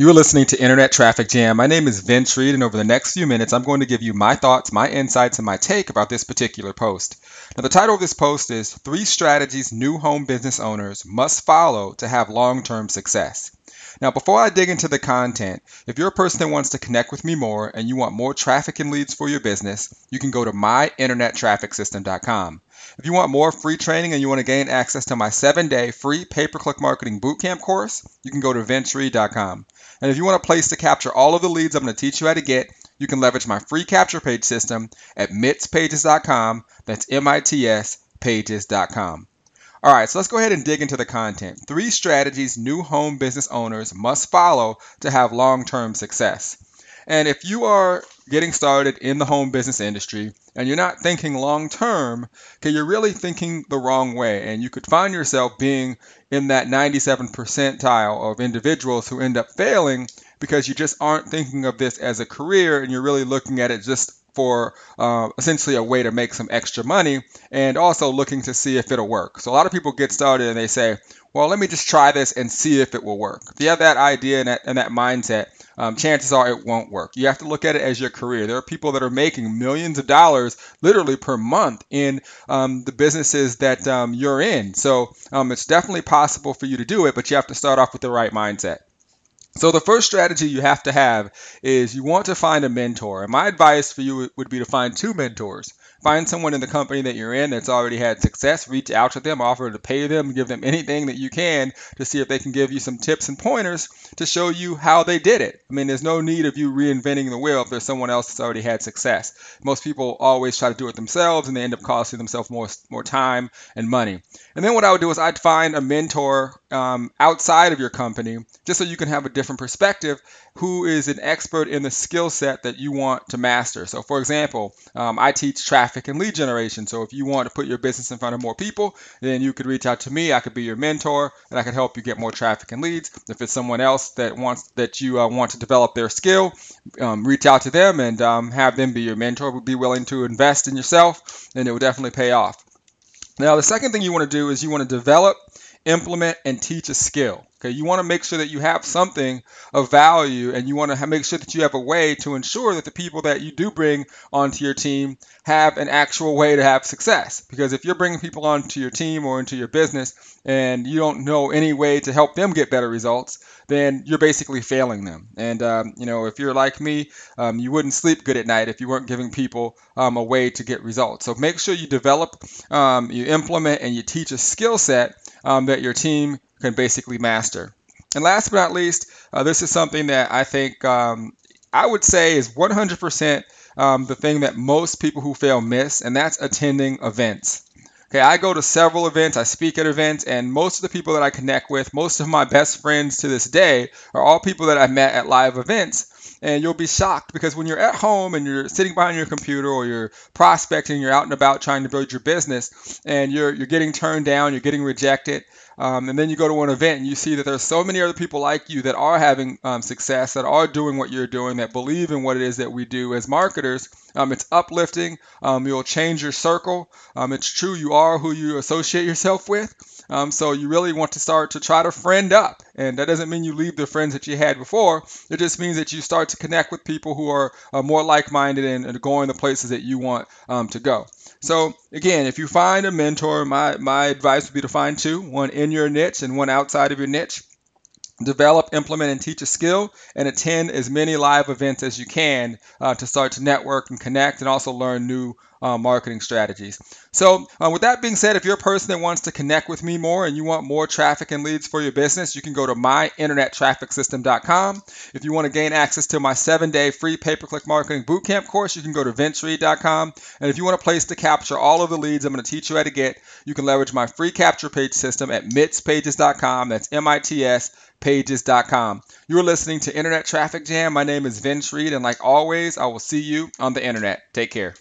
You're listening to Internet Traffic Jam. My name is Vince Reed, and over the next few minutes, I'm going to give you my thoughts, my insights, and my take about this particular post. Now, the title of this post is Three Strategies New Home Business Owners Must Follow to Have Long Term Success. Now, before I dig into the content, if you're a person that wants to connect with me more and you want more traffic and leads for your business, you can go to myinternettrafficsystem.com. If you want more free training and you want to gain access to my seven day free pay per click marketing bootcamp course, you can go to vincereed.com. And if you want a place to capture all of the leads I'm going to teach you how to get, you can leverage my free capture page system at mitspages.com. That's M I T S pages.com. All right, so let's go ahead and dig into the content. Three strategies new home business owners must follow to have long term success. And if you are getting started in the home business industry and you're not thinking long term, okay, you're really thinking the wrong way. And you could find yourself being in that 97 percentile of individuals who end up failing because you just aren't thinking of this as a career and you're really looking at it just for uh, essentially a way to make some extra money and also looking to see if it'll work. So a lot of people get started and they say, well, let me just try this and see if it will work. If you have that idea and that, and that mindset, um, chances are it won't work. You have to look at it as your career. There are people that are making millions of dollars literally per month in um, the businesses that um, you're in. So um, it's definitely possible for you to do it, but you have to start off with the right mindset. So the first strategy you have to have is you want to find a mentor. And my advice for you would be to find two mentors. Find someone in the company that you're in that's already had success, reach out to them, offer to pay them, give them anything that you can to see if they can give you some tips and pointers to show you how they did it. I mean, there's no need of you reinventing the wheel if there's someone else that's already had success. Most people always try to do it themselves and they end up costing themselves more more time and money. And then what I would do is I'd find a mentor um, outside of your company just so you can have a different perspective who is an expert in the skill set that you want to master. So, for example, um, I teach traffic and lead generation. So, if you want to put your business in front of more people, then you could reach out to me. I could be your mentor, and I could help you get more traffic and leads. If it's someone else that wants that you uh, want to develop their skill, um, reach out to them and um, have them be your mentor. Would be willing to invest in yourself, and it will definitely pay off. Now, the second thing you want to do is you want to develop, implement, and teach a skill. Okay, you want to make sure that you have something of value and you want to make sure that you have a way to ensure that the people that you do bring onto your team have an actual way to have success. Because if you're bringing people onto your team or into your business and you don't know any way to help them get better results, then you're basically failing them. And, um, you know, if you're like me, um, you wouldn't sleep good at night if you weren't giving people um, a way to get results. So make sure you develop, um, you implement, and you teach a skill set um, that your team can basically master. And last but not least, uh, this is something that I think um, I would say is 100% um, the thing that most people who fail miss, and that's attending events. Okay, I go to several events, I speak at events, and most of the people that I connect with, most of my best friends to this day, are all people that I met at live events. And you'll be shocked because when you're at home and you're sitting behind your computer or you're prospecting, you're out and about trying to build your business, and you're you're getting turned down, you're getting rejected, um, and then you go to an event and you see that there's so many other people like you that are having um, success, that are doing what you're doing, that believe in what it is that we do as marketers. Um, it's uplifting. Um, you'll change your circle. Um, it's true, you are who you associate yourself with. Um, so you really want to start to try to friend up. And that doesn't mean you leave the friends that you had before. It just means that you start to connect with people who are uh, more like minded and, and, going the places that you want to go. So again, if you find a mentor, my, my advice would be to find two, one in your niche and one outside of your niche. Develop, implement, and teach a skill, and attend as many live events as you can uh, to start to network and connect, and also learn new uh, marketing strategies. So, uh, with that being said, if you're a person that wants to connect with me more and you want more traffic and leads for your business, you can go to myinternettrafficsystem.com. If you want to gain access to my seven day free pay per click marketing bootcamp course, you can go to vincereed.com. And if you want a place to capture all of the leads I'm going to teach you how to get, you can leverage my free capture page system at mitspages.com. That's M I T S pages.com. You're listening to Internet Traffic Jam. My name is Vince Reed, and like always, I will see you on the internet. Take care.